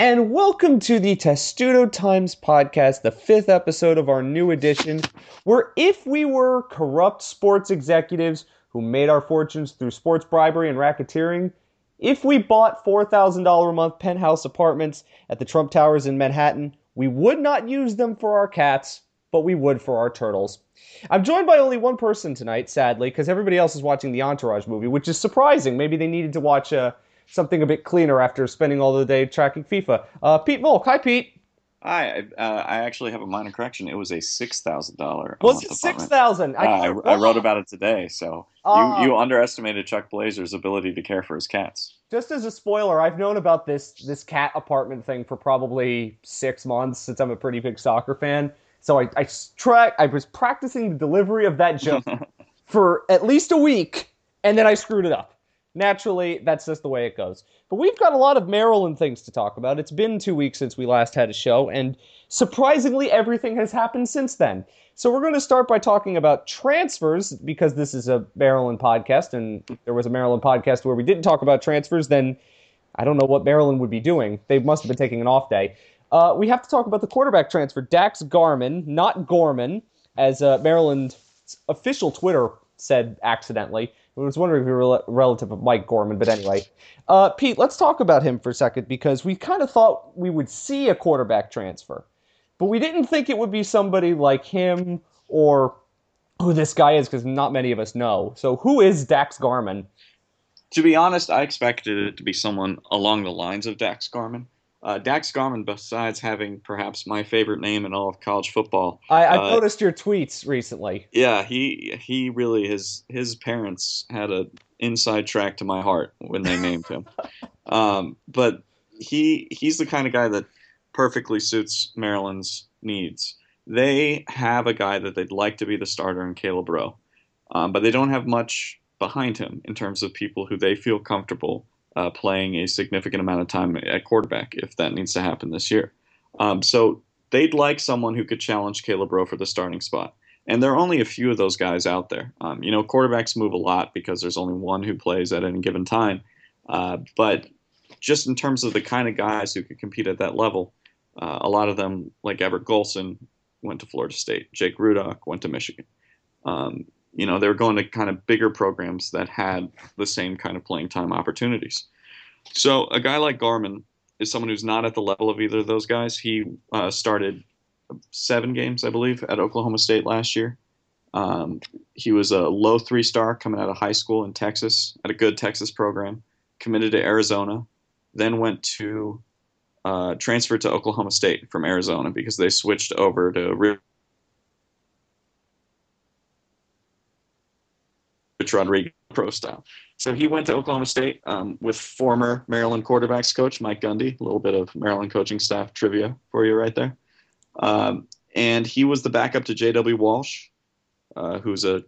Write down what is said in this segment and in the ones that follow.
And welcome to the Testudo Times podcast, the fifth episode of our new edition, where if we were corrupt sports executives who made our fortunes through sports bribery and racketeering, if we bought $4,000 a month penthouse apartments at the Trump Towers in Manhattan, we would not use them for our cats, but we would for our turtles. I'm joined by only one person tonight, sadly, because everybody else is watching the Entourage movie, which is surprising. Maybe they needed to watch uh, something a bit cleaner after spending all the day tracking FIFA. Uh, Pete Volk. Hi, Pete. Hi, I, uh, I actually have a minor correction. It was a six thousand dollar. Was it six thousand? Uh, I, I, wrote about it today. So you you underestimated Chuck Blazer's ability to care for his cats. Just as a spoiler, I've known about this this cat apartment thing for probably six months since I'm a pretty big soccer fan. So I I track I was practicing the delivery of that joke for at least a week, and then I screwed it up naturally, that's just the way it goes. But we've got a lot of Maryland things to talk about. It's been two weeks since we last had a show, and surprisingly, everything has happened since then. So we're going to start by talking about transfers because this is a Maryland podcast, and there was a Maryland podcast where we didn't talk about transfers. Then I don't know what Maryland would be doing. They must have been taking an off day. Uh, we have to talk about the quarterback transfer, Daxx Garman, not Gorman, as uh, Maryland's official Twitter said accidentally. I was wondering if you were a relative of Mike Gorman, but anyway. Uh, Pete, let's talk about him for a second because we kind of thought we would see a quarterback transfer, but we didn't think it would be somebody like him or who this guy is because not many of us know. So, who is Daxx Garman? To be honest, I expected it to be someone along the lines of Daxx Garman. Uh, Daxx Garman, besides having perhaps my favorite name in all of college football, I, have uh, noticed your tweets recently. Yeah, he he really his his parents had an inside track to my heart when they named him. um, but he he's the kind of guy that perfectly suits Maryland's needs. They have a guy that they'd like to be the starter in Caleb Rowe, um, but they don't have much behind him in terms of people who they feel comfortable uh, playing a significant amount of time at quarterback if that needs to happen this year. Um, so they'd like someone who could challenge Caleb Rowe for the starting spot. And there are only a few of those guys out there. Um, you know, quarterbacks move a lot because there's only one who plays at any given time. Uh, but just in terms of the kind of guys who could compete at that level, uh, a lot of them, like Everett Golson, went to Florida State. Jake Rudock went to Michigan. Um, you know, they were going to kind of bigger programs that had the same kind of playing time opportunities. So a guy like Garman is someone who's not at the level of either of those guys. He uh, started seven games, I believe, at Oklahoma State last year. Um, he was a low three star coming out of high school in Texas at a good Texas program, committed to Arizona, then went to uh, transferred to Oklahoma State from Arizona because they switched over to Rich Rodriguez pro style. So he went to Oklahoma State um, with former Maryland quarterbacks coach Mike Gundy. A little bit of Maryland coaching staff trivia for you right there. Um, and he was the backup to J.W. Walsh, uh, who's a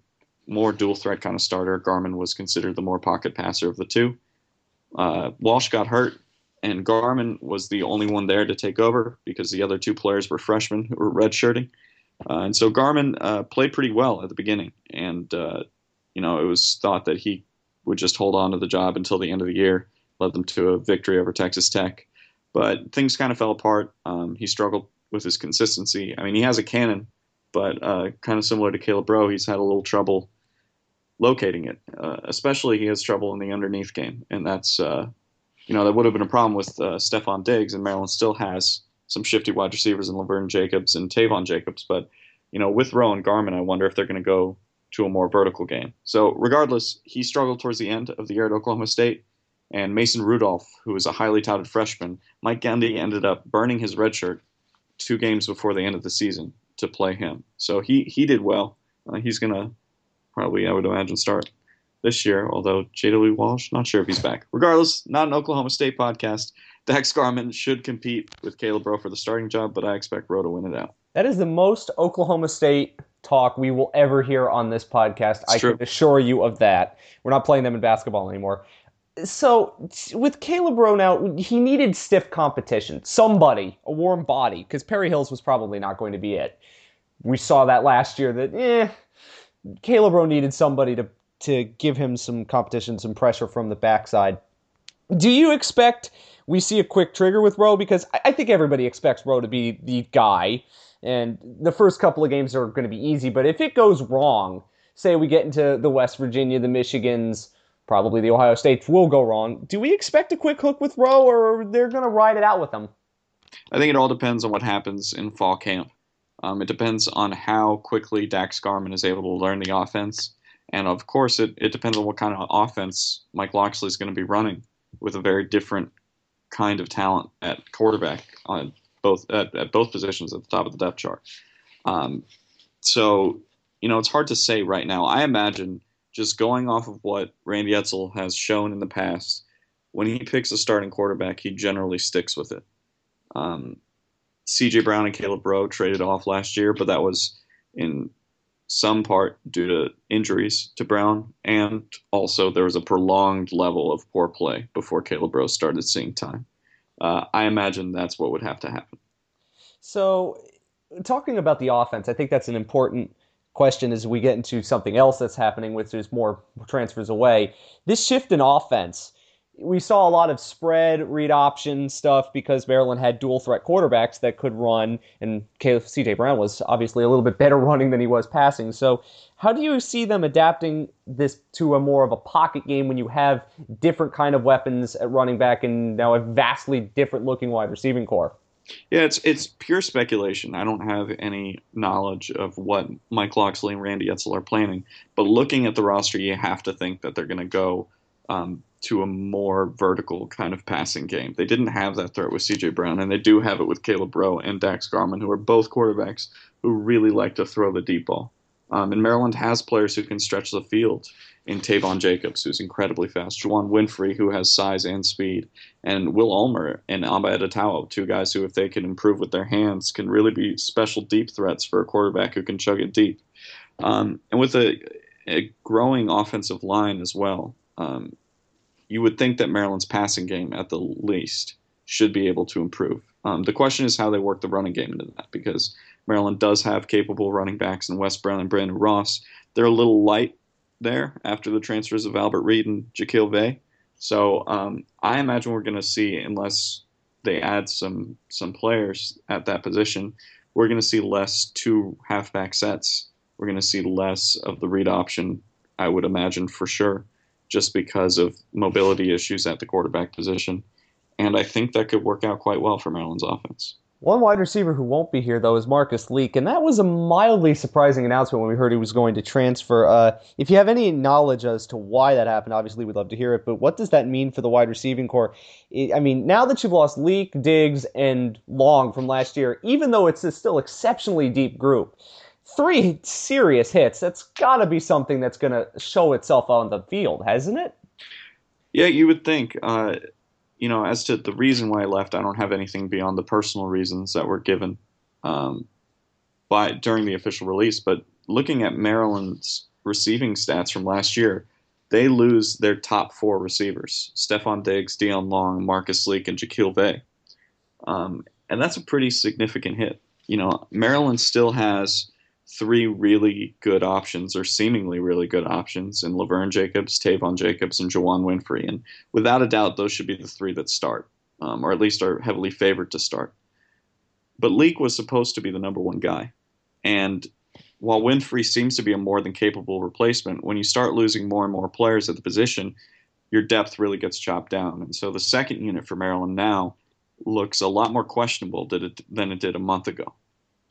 more dual threat kind of starter. Garman was considered the more pocket passer of the two. Uh, Walsh got hurt, and Garman was the only one there to take over because the other two players were freshmen who were redshirting. Uh, and so Garman uh, played pretty well at the beginning, and uh, you know, it was thought that he would just hold on to the job until the end of the year, led them to a victory over Texas Tech. But things kind of fell apart. Um, he struggled with his consistency. I mean, he has a cannon, but uh, kind of similar to Caleb Rowe, he's had a little trouble locating it. Uh, especially, he has trouble in the underneath game, and that's uh, you know that would have been a problem with uh, Stefon Diggs, and Maryland still has some shifty wide receivers in Levern Jacobs and Taivon Jacobs, but you know with Rowan Garman, I wonder if they're going to go to a more vertical game. So, regardless, he struggled towards the end of the year at Oklahoma State. And Mason Rudolph, who was a highly touted freshman, Mike Gundy ended up burning his red shirt two games before the end of the season to play him. So he, he did well. Uh, he's going to probably, I would imagine, start this year, although J.W. Walsh, not sure if he's back. Regardless, not an Oklahoma State podcast. Dax Garman should compete with Caleb Rowe for the starting job, but I expect Rowe to win it out. That is the most Oklahoma State talk we will ever hear on this podcast. It's I true. can assure you of that. We're not playing them in basketball anymore. So with Caleb Rowe now, he needed stiff competition. Somebody, a warm body, because Perry Hills was probably not going to be it. We saw that last year that eh, Caleb Rowe needed somebody to to give him some competition, some pressure from the backside. Do you expect we see a quick trigger with Rowe? Because I, I think everybody expects Rowe to be the guy, and the first couple of games are going to be easy. But if it goes wrong, say we get into the West Virginia, the Michigans, probably the Ohio States will go wrong. Do we expect a quick hook with Rowe, or they're going to ride it out with him? I think it all depends on what happens in fall camp. Um, it depends on how quickly Daxx Garman is able to learn the offense. And of course, it, it depends on what kind of offense Mike Locksley is going to be running with a very different kind of talent at quarterback on both at, at both positions at the top of the depth chart. Um, so, you know, it's hard to say right now. I imagine just going off of what Randy Edsall has shown in the past, when he picks a starting quarterback, he generally sticks with it. Um, C.J. Brown and Caleb Rowe traded off last year, but that was in some part due to injuries to Brown, and also there was a prolonged level of poor play before Caleb Rowe started seeing time. Uh, I imagine that's what would have to happen. So, talking about the offense, I think that's an important question as we get into something else that's happening, which is more transfers away. This shift in offense, we saw a lot of spread, read option stuff because Maryland had dual threat quarterbacks that could run, and CJ Brown was obviously a little bit better running than he was passing. So, how do you see them adapting this to a more of a pocket game when you have different kind of weapons at running back and now a vastly different looking wide receiving core? Yeah, it's it's pure speculation. I don't have any knowledge of what Mike Locksley and Randy Edsall are planning. But looking at the roster, you have to think that they're going to go um, to a more vertical kind of passing game. They didn't have that threat with C.J. Brown, and they do have it with Caleb Rowe and Daxx Garman, who are both quarterbacks who really like to throw the deep ball. Um, and Maryland has players who can stretch the field in Taivon Jacobs, who's incredibly fast, Juwann Winfree, who has size and speed, and Will Ulmer and Amba Etta-Tawo, two guys who, if they can improve with their hands, can really be special deep threats for a quarterback who can chug it deep. Um, and with a, a, growing offensive line as well, um, you would think that Maryland's passing game, at the least, should be able to improve. Um, the question is how they work the running game into that, because Maryland does have capable running backs in Wes Brown and Brandon Ross. They're a little light there after the transfers of Albert Reid and Jacquille Veii. So um, I imagine we're going to see, unless they add some some players at that position, we're going to see less two halfback sets. We're going to see less of the read option, I would imagine for sure, just because of mobility issues at the quarterback position. And I think that could work out quite well for Maryland's offense. One wide receiver who won't be here, though, is Marcus Leak, and that was a mildly surprising announcement when we heard he was going to transfer. Uh, if you have any knowledge as to why that happened, obviously we'd love to hear it, but what does that mean for the wide receiving core? I mean, now that you've lost Leak, Diggs, and Long from last year, even though it's a still exceptionally deep group, three serious hits, that's got to be something that's going to show itself on the field, hasn't it? Yeah, you would think. Uh, you know, as to the reason why I left, I don't have anything beyond the personal reasons that were given um, by during the official release. But looking at Maryland's receiving stats from last year, they lose their top four receivers: Stefon Diggs, Deon Long, Marcus Leak, and Jacquille Veii. Um, and that's a pretty significant hit. You know, Maryland still has three really good options, or seemingly really good options, in Levern Jacobs, Taivon Jacobs, and Juwann Winfree. And without a doubt, those should be the three that start, um, or at least are heavily favored to start. But Leak was supposed to be the number one guy. And while Winfree seems to be a more than capable replacement, when you start losing more and more players at the position, your depth really gets chopped down. And so the second unit for Maryland now looks a lot more questionable than it, than it did a month ago.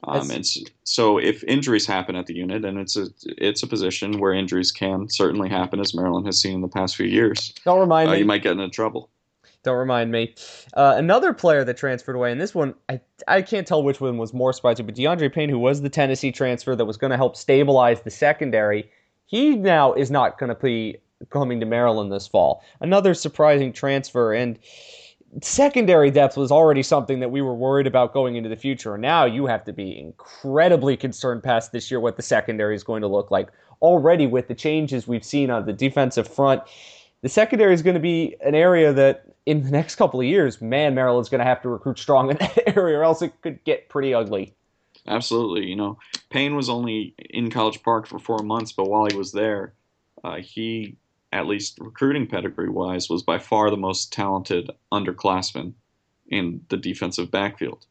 Um, and so, if injuries happen at the unit, and it's a it's a position where injuries can certainly happen, as Maryland has seen in the past few years. Don't remind uh, me. You might get into trouble. Don't remind me. Uh, another player that transferred away, and this one I I can't tell which one was more surprising, but DeAndre Payne, who was the Tennessee transfer that was going to help stabilize the secondary, he now is not going to be coming to Maryland this fall. Another surprising transfer, and secondary depth was already something that we were worried about going into the future. And now you have to be incredibly concerned past this year what the secondary is going to look like. Already with the changes we've seen on the defensive front, the secondary is going to be an area that in the next couple of years, man, Maryland's going to have to recruit strong in that area, or else it could get pretty ugly. Absolutely. You know, Payne was only in College Park for four months, but while he was there, uh, he, at least recruiting pedigree wise, was by far the most talented underclassman in the defensive backfield.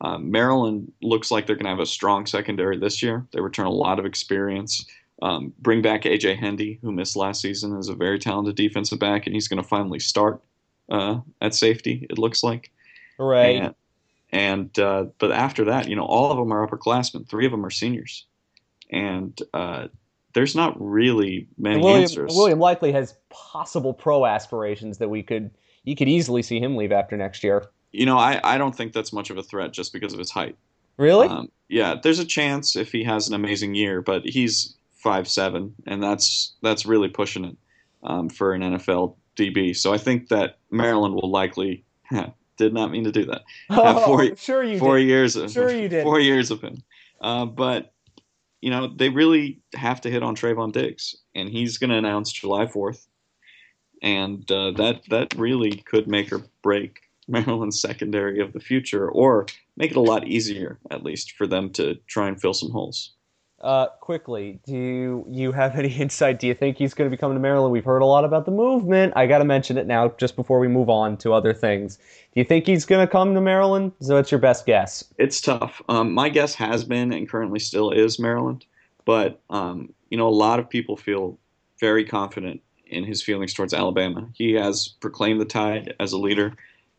Uh, Maryland looks like they're going to have a strong secondary this year. They return a lot of experience. Um, bring back AJ Hendy, who missed last season, is a very talented defensive back, and he's going to finally start uh, at safety. It looks like. Right. And, and uh, but after that, you know, all of them are upperclassmen. Three of them are seniors, and uh, there's not really many William, answers. William Likely has possible pro aspirations that we could you could easily see him leave after next year. You know, I, I don't think that's much of a threat just because of his height. Really? Um, yeah, there's a chance if he has an amazing year, but he's five seven, and that's that's really pushing it um, for an NFL DB. So I think that Maryland will likely did not mean to do that. Oh, four, sure you four did. years of sure you did. four years of him, uh, but you know they really have to hit on Trevon Diggs, and he's going to announce July fourth, and uh, that that really could make or break Maryland's secondary of the future, or make it a lot easier at least for them to try and fill some holes. Uh, quickly, do you have any insight? Do you think he's going to be coming to Maryland? We've heard a lot about the movement. I got to mention it now, just before we move on to other things. Do you think he's going to come to Maryland? So what's your best guess? It's tough. Um, my guess has been and currently still is Maryland, but um, you know a lot of people feel very confident in his feelings towards Alabama. He has proclaimed the tide as a leader,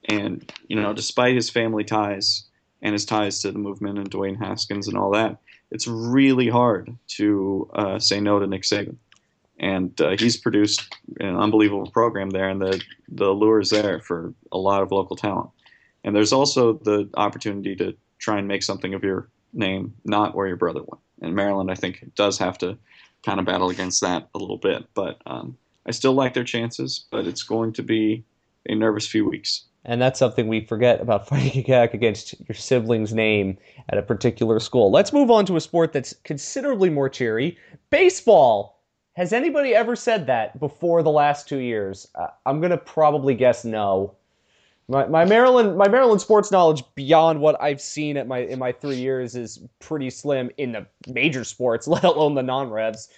and you know despite his family ties and his ties to the movement and Dwayne Haskins and all that it's really hard to uh, say no to Nick Saban. And uh, he's produced an unbelievable program there, and the, the lure is there for a lot of local talent. And there's also the opportunity to try and make something of your name, not where your brother went. And Maryland, I think, does have to kind of battle against that a little bit. But um, I still like their chances, but it's going to be a nervous few weeks. And that's something we forget about fighting back against your sibling's name at a particular school. Let's move on to a sport that's considerably more cheery baseball. Has anybody ever said that before the last two years? Uh, I'm going to probably guess no. My, my Maryland my Maryland sports knowledge beyond what I've seen at my in my three years is pretty slim in the major sports, let alone the non-revs.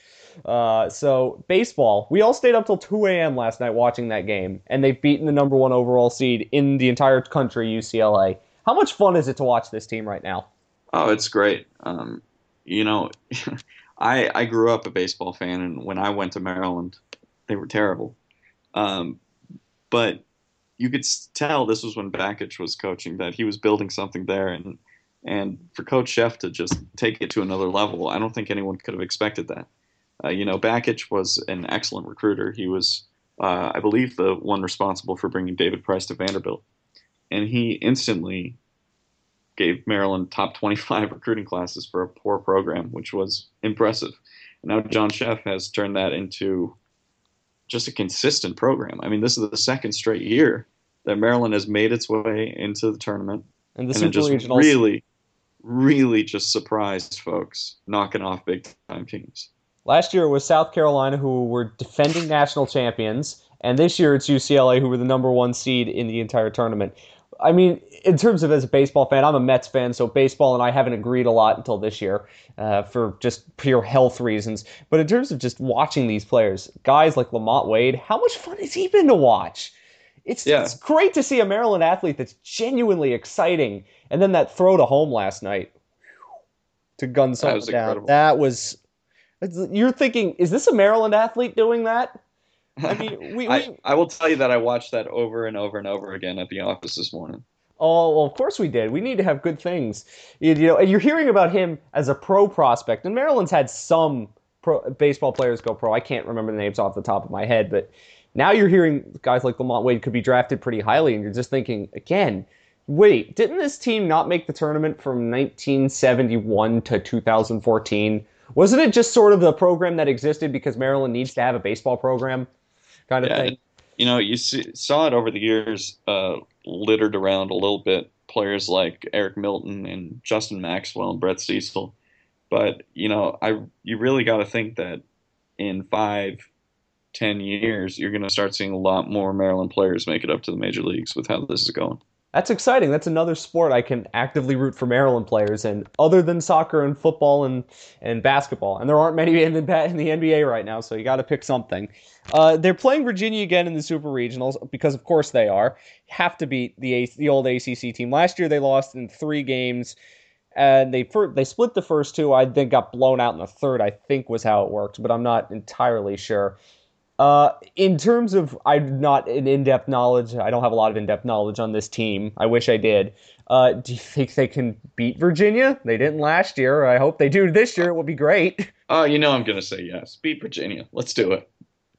Uh, so baseball, we all stayed up till 2 a.m. last night watching that game, and they've beaten the number one overall seed in the entire country, UCLA. How much fun is it to watch this team right now? Oh, it's great. Um, you know, I I grew up a baseball fan, and when I went to Maryland, they were terrible. Um, but you could tell this was when Bakich was coaching that he was building something there, and and for Coach Szefc to just take it to another level, I don't think anyone could have expected that. Uh, you know, Bakich was an excellent recruiter. He was, uh, I believe, the one responsible for bringing David Price to Vanderbilt, and he instantly gave Maryland top 25 recruiting classes for a poor program, which was impressive. And now John Szefc has turned that into just a consistent program. I mean, this is the second straight year that Maryland has made its way into the tournament, and, the and just really, really just surprised folks, knocking off big time teams. Last year it was South Carolina who were defending national champions, and this year it's UCLA who were the number one seed in the entire tournament. I mean, in terms of as a baseball fan, I'm a Mets fan, so baseball and I haven't agreed a lot until this year uh, for just pure health reasons. But in terms of just watching these players, guys like LaMonte Wade, how much fun has he been to watch? It's, yeah. it's great to see a Maryland athlete that's genuinely exciting. And then that throw to home last night to gun someone down. Incredible. That was. You're thinking, is this a Maryland athlete doing that? I mean, we, I, I, will tell you that I watched that over and over and over again at the office this morning. Oh, well, of course we did. We need to have good things. You, you know, and you're hearing about him as a pro prospect, and Maryland's had some pro, baseball players go pro. I can't remember the names off the top of my head, but now you're hearing guys like LaMonte Wade could be drafted pretty highly, and you're just thinking again. Wait, didn't this team not make the tournament from 1971 to 2014? Wasn't it just sort of the program that existed because Maryland needs to have a baseball program? kind of yeah, thing. You know, you see, saw it over the years. Uh, littered around a little bit. Players like Eric Milton and Justin Maxwell and Brett Cecil. But you know, I you really got to think that in five, ten years, you're going to start seeing a lot more Maryland players make it up to the major leagues with how this is going. That's exciting. That's another sport I can actively root for Maryland players in, other than soccer and football and, and basketball. And there aren't many in the, in the NBA right now, so you got to pick something. Uh, they're playing Virginia again in the Super Regionals because, of course, they are. Have to beat the the old ACC team. Last year they lost in three games, and they they split the first two. I think got blown out in the third. I think was how it worked, but I'm not entirely sure. Uh, in terms of, I'm not an in-depth knowledge. I don't have a lot of in-depth knowledge on this team. I wish I did. Uh, do you think they can beat Virginia? They didn't last year. I hope they do this year. It would be great. Oh, you know I'm gonna say yes. Beat Virginia. Let's do it.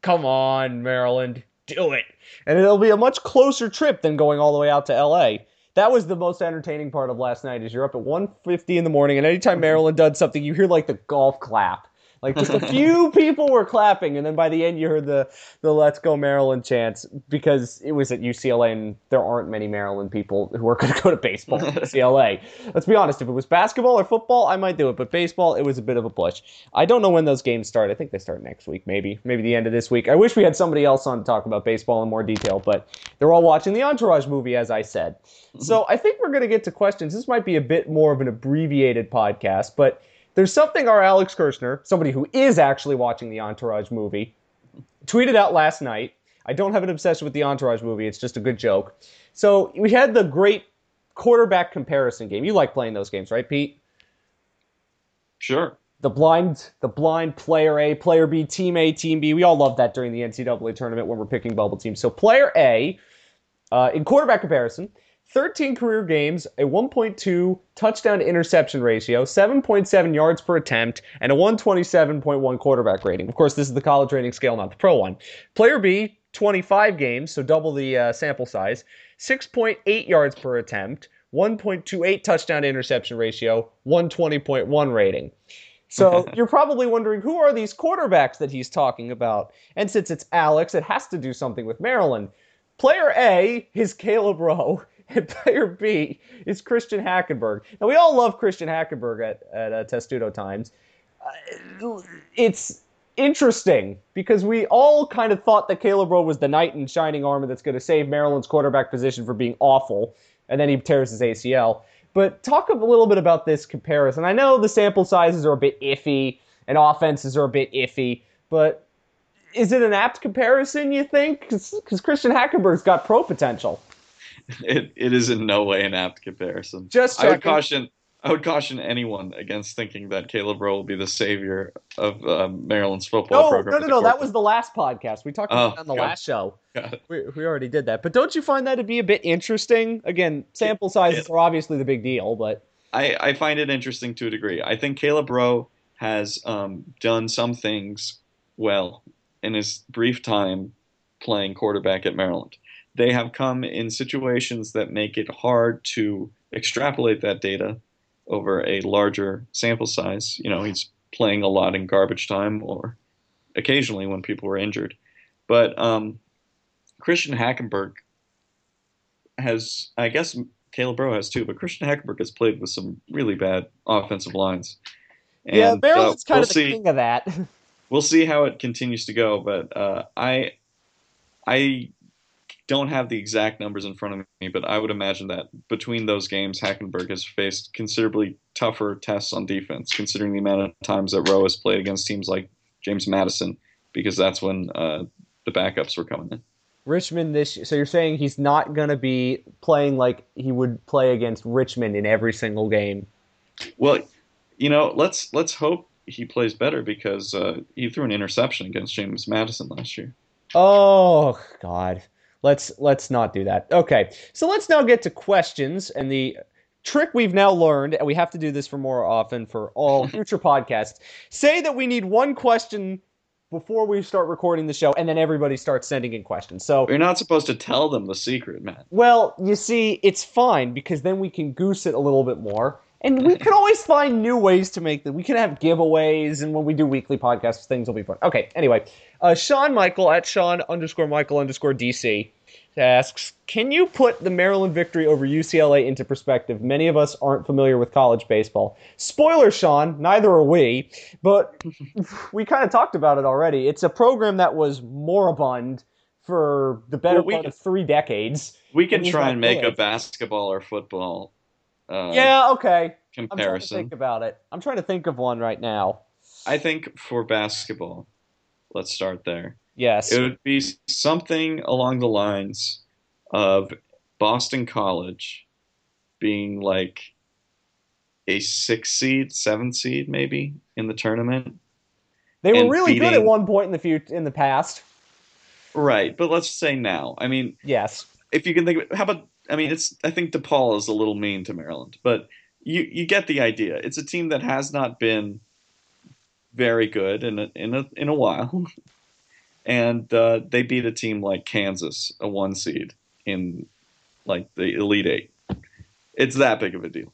Come on, Maryland, do it. And it'll be a much closer trip than going all the way out to L.A. That was the most entertaining part of last night. Is you're up at 1:50 in the morning, and anytime Maryland does something, you hear like the golf clap like just a few people were clapping, and then by the end you heard the the "Let's Go Maryland" chants because it was at UCLA, and there aren't many Maryland people who are going to go to baseball at UCLA. Let's be honest. If it was basketball or football, I might do it, but baseball, it was a bit of a push. I don't know when those games start. I think they start next week, maybe, maybe the end of this week. I wish we had somebody else on to talk about baseball in more detail, but they're all watching the Entourage movie, as I said. So I think we're going to get to questions. This might be a bit more of an abbreviated podcast, but there's something our Alex Kirshner, somebody who is actually watching the Entourage movie, tweeted out last night. I don't have an obsession with the Entourage movie, it's just a good joke. So we had the great quarterback comparison game. You like playing those games, right, Pete? Sure. The blind, the blind player A, player B, team A, team B. We all love that during the NCAA tournament when we're picking bubble teams. So player A, uh, in quarterback comparison, 13 career games, a 1.2 touchdown interception ratio, 7.7 yards per attempt, and a 127.1 quarterback rating. Of course, this is the college rating scale, not the pro one. Player B, 25 games, so double the uh, sample size, 6.8 yards per attempt, 1.28 touchdown interception ratio, 120.1 rating. So you're probably wondering who are these quarterbacks that he's talking about? And since it's Alex, it has to do something with Maryland. Player A is Caleb Rowe and player B is Christian Hackenberg. Now we all love Christian Hackenberg at at uh, Testudo Times. Uh, it's interesting because we all kind of thought that Caleb Rowe was the knight in shining armor that's going to save Maryland's quarterback position from being awful, and then he tears his ACL. But talk a little bit about this comparison. I know the sample sizes are a bit iffy and offenses are a bit iffy, but is it an apt comparison, you think? Because Christian Hackenberg's got pro potential. It, it is in no way an apt comparison. Just I would caution I would caution anyone against thinking that Caleb Rowe will be the savior of uh, Maryland's football no, program. No, no, no, that was the last podcast. We talked about oh, on the God. last show. We, we already did that. But don't you find that to be a bit interesting? Again, sample sizes it, are obviously the big deal, but I, I find it interesting to a degree. I think Caleb Rowe has um, done some things well in his brief time playing quarterback at Maryland they have come in situations that make it hard to extrapolate that data over a larger sample size. You know, he's playing a lot in garbage time or occasionally when people were injured. But um, Christian Hackenberg has, I guess Caleb Rowe has too, but Christian Hackenberg has played with some really bad offensive lines. And, yeah, Maryland's uh, kind we'll of the see, king of that. we'll see how it continues to go, but uh, I, I don't have the exact numbers in front of me, but I would imagine that between those games, Hackenberg has faced considerably tougher tests on defense, considering the amount of times that Rowe has played against teams like James Madison, because that's when uh, the backups were coming in. Richmond this so you're saying he's not going to be playing like he would play against Richmond in every single game. Well, you know, let's let's hope he plays better because uh, he threw an interception against James Madison last year. Oh God. Let's let's not do that. Okay, so let's now get to questions and the trick we've now learned, and we have to do this for more often for all future podcasts. Say that we need one question before we start recording the show, and then everybody starts sending in questions. So you're not supposed to tell them the secret, man. Well, you see, it's fine because then we can goose it a little bit more. And we can always find new ways to make them. We can have giveaways, and when we do weekly podcasts, things will be fun. Okay, anyway, uh, Sean Michael at Sean underscore Michael underscore DC asks, "Can you put the Maryland victory over UCLA into perspective? Many of us aren't familiar with college baseball. Spoiler, Sean, neither are we, but we kind of talked about it already. It's a program that was moribund for the better Well, we part can- of three decades. We can try and make a basketball or football uh, yeah, okay. I'm trying to comparison. think about it. I'm trying to think of one right now. I think for basketball, let's start there. Yes. It would be something along the lines of Boston College being like a six seed, seven seed, maybe in the tournament. they were really good at one point in the future in the past. Right, but let's say now. I mean, Yes. if you can think, of, how about? I mean, it's. I think DePaul is a little mean to Maryland, but you you get the idea. It's a team that has not been very good in a in a in a while, and uh, they beat a team like Kansas, a one seed in like the Elite Eight. It's that big of a deal.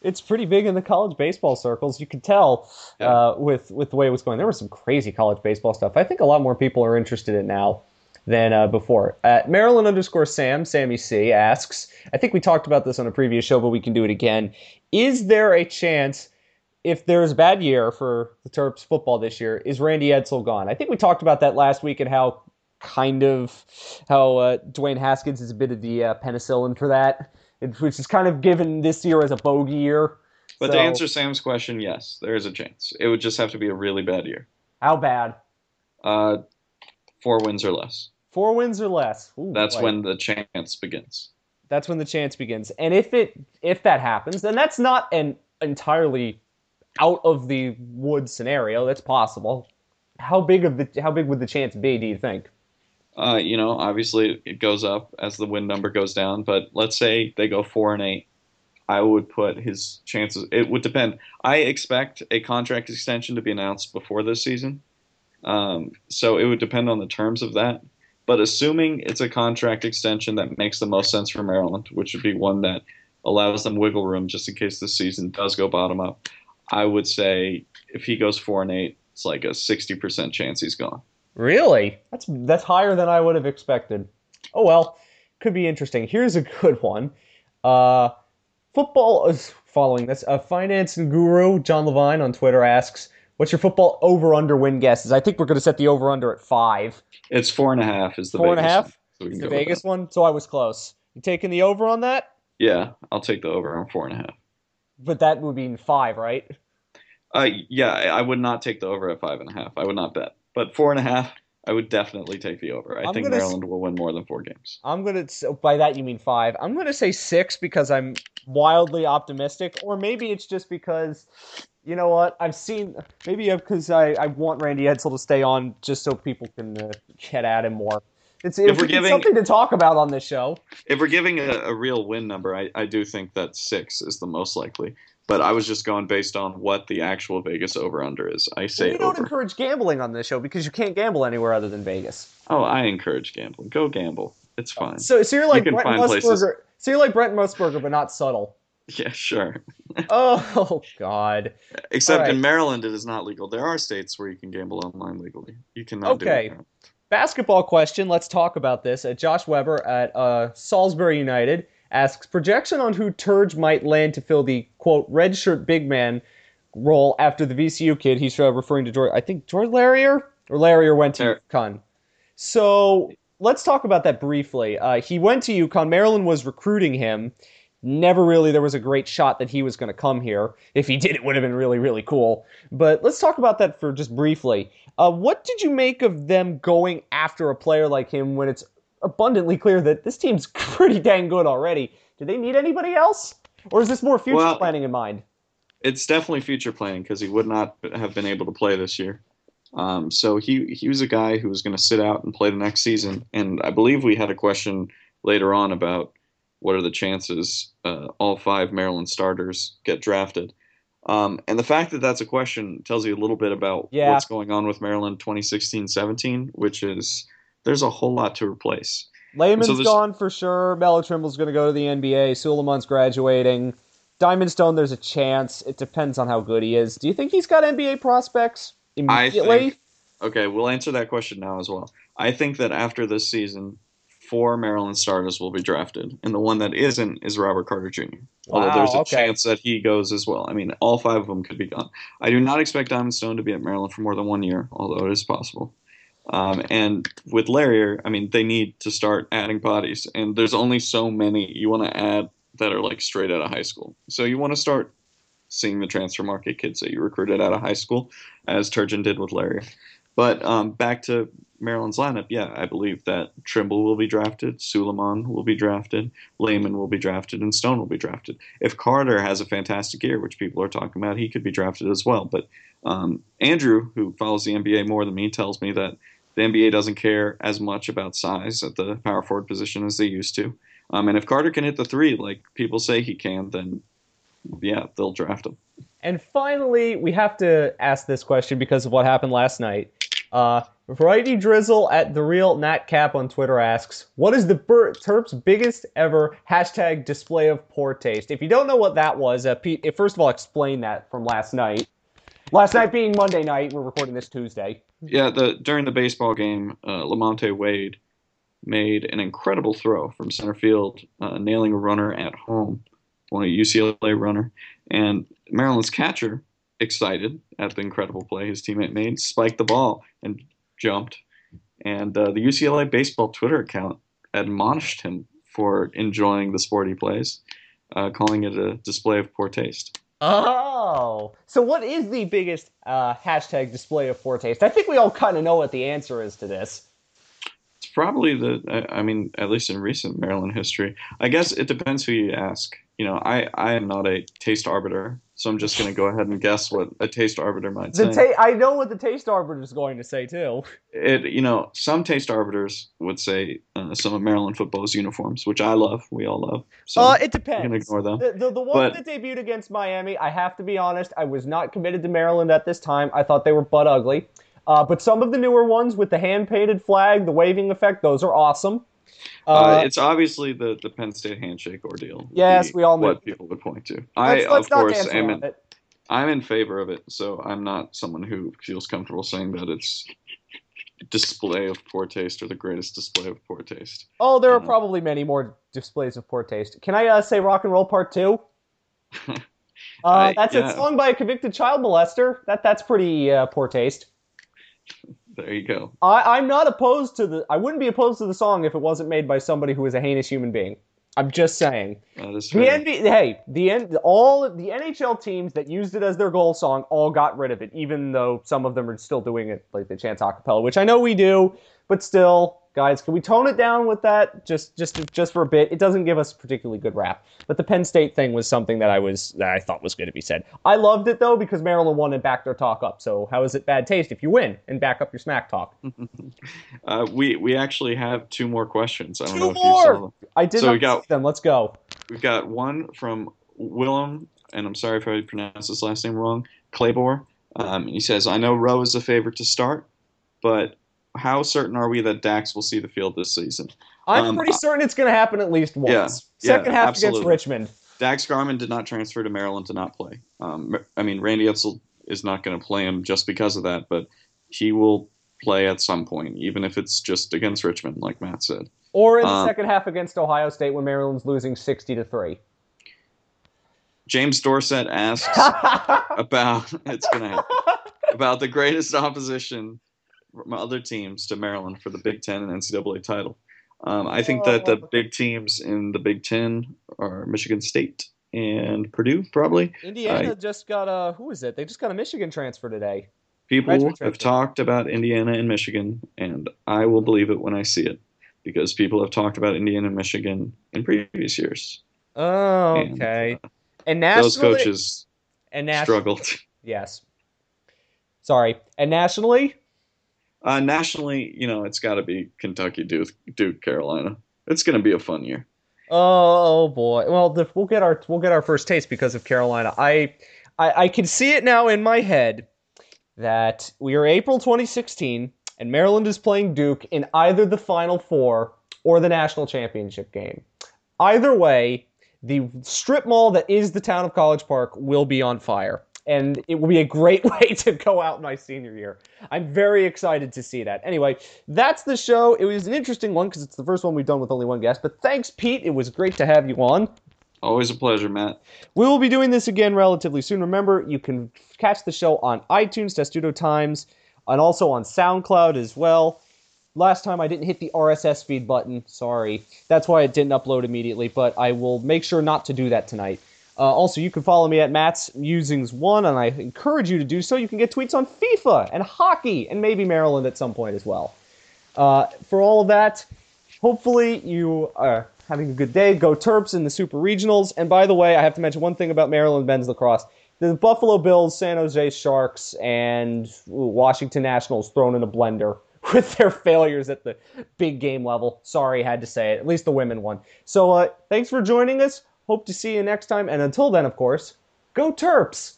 it's pretty big in the college baseball circles. You could tell uh, with with the way it was going. There was some crazy college baseball stuff. I think a lot more people are interested in it now than uh, before. At Maryland underscore Sam Sammy C asks. I think we talked about this on a previous show, but we can do it again. Is there a chance? If there's a bad year for the Terps football this year, is Randy Edsall gone? I think we talked about that last week and how kind of how uh, Dwayne Haskins is a bit of the uh, penicillin for that, which is kind of given this year as a bogey year. But to answer Sam's question, yes, there is a chance. It would just have to be a really bad year. How bad? Uh, four wins or less. Four wins or less. Ooh, That's boy. when the chance begins. that's when the chance begins. And if it if that happens, then that's not an entirely out of the woods scenario. That's possible. How big of the how big would the chance be? Do you think? Uh, you know, obviously it goes up as the win number goes down, but let's say they go four and eight. I would put his chances. It would depend. I expect a contract extension to be announced before this season, um, so it would depend on the terms of that. But assuming it's a contract extension that makes the most sense for Maryland, which would be one that allows them wiggle room just in case the season does go bottom up, I would say if he goes four and eight, it's like a sixty percent chance he's gone. Really? That's that's higher than I would have expected. Oh well, could be interesting. Here's a good one. Uh, football is following this. A finance guru, John Levine on Twitter asks, "What's your football over under win guesses?" I think we're going to set the over under at five. It's four and a half. Is the Four and a half? one, so The Vegas one. So I was close. You taking the over on that? Yeah, I'll take the over on four and a half. But that would be five, right? Uh, yeah, I would not take the over at five and a half. I would not bet, but four and a half, I would definitely take the over. I I'm think gonna s- Maryland will win more than four games. I'm gonna so by that you mean five. I'm gonna say six because I'm wildly optimistic, or maybe it's just because you know what I've seen. Maybe because I, I want Randy Edsall to stay on just so people can uh, get at him more. It's, it's, we're giving- something to talk about on this show. If we're giving a, a real win number, I, I do think that six is the most likely. But I was just going based on what the actual Vegas over under is. I say we don't over. encourage gambling on this show because you can't gamble anywhere other than Vegas. oh, I encourage gambling. Go gamble. It's fine. So, so you're like can Brent find places- Musburger. So you're like Brent Musburger, but not subtle. yeah, sure. Oh God. Except right. in Maryland, it is not legal. There are states where you can gamble online legally. You cannot do Okay. Basketball question. Let's talk about this. Uh, Josh Weber at uh, Salisbury United asks projection on who Turge might land to fill the quote redshirt big man role after the VCU kid. He's uh, referring to George. I think George Larrier or Larrier went toLar- UConn. So let's talk about that briefly. Uh, he went to UConn. Maryland was recruiting him. Never really there was a great shot that he was going to come here. If he did, it would have been really, really cool. But let's talk about that for just briefly. Uh, what did you make of them going after a player like him when it's abundantly clear that this team's pretty dang good already? Do they need anybody else? Or is this more future Well- planning in mind? it's definitely future planning because he would not have been able to play this year. Um, so he he was a guy who was going to sit out and play the next season. And I believe we had a question later on about what are the chances uh, all five Maryland starters get drafted. Um, and the fact that that's a question tells you a little bit about Yeah. what's going on with Maryland 2016-17, which is there's a whole lot to replace. Layman's so gone for sure. Melo Trimble's going to go to the NBA. Sulaimon's graduating. Diamond Stone, there's a chance. It depends on how good he is. Do you think he's got NBA prospects immediately? think- Okay, we'll answer that question now as well. I think that after this season, four Maryland starters will be drafted, and the one that isn't is Robert Carter Jr. Although there's a okay. chance that he goes as well. I mean, all five of them could be gone. I do not expect Diamond Stone to be at Maryland for more than one year, although it is possible. Um, and with Larrier, I mean, they need to start adding bodies, and there's only so many you want to add that are like straight out of high school. So you want to start seeing the transfer market kids that you recruited out of high school, as Turgeon did with Larrier. But um, back to Maryland's lineup, yeah, I believe that Trimble will be drafted, Sulaimon will be drafted, Layman will be drafted, and Stone will be drafted. If Carter has a fantastic year, which people are talking about, he could be drafted as well. But um, Andrew, who follows the NBA more than me, tells me that the NBA doesn't care as much about size at the power forward position as they used to. Um, and if Carter can hit the three, like people say he can, then yeah, they'll draft him. And finally, we have to ask this question because of what happened last night. Uh, Variety Drizzle at the real Nat Cap on Twitter asks, "What is the Bur- Terps' biggest ever hashtag display of poor taste?" If you don't know what that was, uh, Pete, eh, first of all, explain that from last night. Last night being Monday night, we're recording this Tuesday. Yeah, the during the baseball game, uh, LaMonte Wade made an incredible throw from center field, uh, nailing a runner at home, one a UCLA runner, and Maryland's catcher, excited at the incredible play his teammate made, spiked the ball and jumped, and uh, the UCLA baseball Twitter account admonished him for enjoying the sport he plays, uh, calling it a display of poor taste. Oh, so what is the biggest uh, hashtag display of poor taste? I think we all kind of know what the answer is to this. It's probably the, I I mean, at least in recent Maryland history. I guess it depends who you ask. You know, I, I am not a taste arbiter, so I'm just going to go ahead and guess what a taste arbiter might The say. ta- I know what the taste arbiter is going to say too. it, you know, some taste arbiters would say uh, some of Maryland football's uniforms, which I love. We all love. So uh, it you depends. can ignore them. The, the, the one But- that debuted against Miami, I have to be honest, I was not committed to Maryland at this time. I thought they were butt ugly. Uh, but some of the newer ones with the hand painted flag, the waving effect, those are awesome. Uh, Uh, it's obviously the, the Penn State handshake ordeal. Yes, we all know. what people would point to. I, let's, let's of not course, am in, it. I'm in favor of it, so I'm not someone who feels comfortable saying that it's display of poor taste or the greatest display of poor taste. Oh, there are uh, probably many more displays of poor taste. Can I uh, say rock and roll part two? Uh, I- that's yeah. a song by a convicted child molester. That that's pretty uh, poor taste. There you go. I, I'm not opposed to the. I wouldn't be opposed to the song if it wasn't made by somebody who is a heinous human being. I'm just saying. That is The. NBA, hey, the N- all the NHL teams that used it as their goal song all got rid of it, even though some of them are still doing it, like the Chance Acapella, which I know we do, but still, guys, can we tone it down with that just just just for a bit? It doesn't give us a particularly good rap. But the Penn State thing was something that I was that I thought was going to be said. I loved it though because Maryland won and backed their talk up. So how is it bad taste if you win and back up your smack talk? Uh, we we actually have two more questions. I don't Two know if you saw more. them. I did So not we got- see them. Let's go. We've got one from Willem, and I'm sorry if I pronounced his last name wrong. Claybor. Um, he says, "I know Rowe is the favorite to start, but how certain are we that Daxx will see the field this season?" I'm Um, pretty certain it's going to happen at least once. yeah, Second half against. Richmond. Daxx Garman did not transfer to Maryland to not play. Um, I mean, Randy Edsall is not going to play him just because of that, but he will play at some point, even if it's just against Richmond, like Matt said. Or in the Um, second half against Ohio State when Maryland's losing 60 to 3. James Dorset asks about it's going to happen about the greatest opposition from other teams to Maryland for the Big Ten and NCAA title. Um, I think that the big teams in the Big Ten are Michigan State and Purdue, probably. Indiana I- just got a who is it? They just got a Michigan transfer today. People Graduate have talked about Indiana and Michigan, and I will believe it when I see it because people have talked about Indiana and Michigan in previous years. Oh, And, okay. And nationally, Those coaches and nationally, struggled. yes. Sorry, and nationally, Uh, nationally, you know, it's got to be Kentucky, Duke, Duke, Carolina. It's going to be a fun year. Oh boy. Well, the, we'll get our we'll get our first taste because of Carolina. I, I I can see it now in my head that we are April 2016 and Maryland is playing Duke in either the Final Four or the national championship game. Either way, the strip mall that is the town of College Park will be on fire. And it will be a great way to go out my senior year. I'm very excited to see that. Anyway, that's the show. It was an interesting one because it's the first one we've done with only one guest. But thanks, Pete. It was great to have you on. Always a pleasure, Matt. We will be doing this again relatively soon. Remember, you can catch the show on iTunes, Testudo Times, and also on SoundCloud as well. Last time I didn't hit the RSS feed button. Sorry. That's why it didn't upload immediately, but I will make sure not to do that tonight. Uh, also, you can follow me at Matt's Musings1, and I encourage you to do so. You can get tweets on FIFA and hockey and maybe Maryland at some point as well. Uh, for all of that, hopefully you are having a good day. Go Terps in the Super Regionals. And by the way, I have to mention one thing about Maryland men's lacrosse. The Buffalo Bills, San Jose Sharks, and Washington Nationals thrown in a blender with their failures at the big game level. Sorry, had to say it. At least the women won. So uh, thanks for joining us. Hope to see you next time. And until then, of course, go Terps!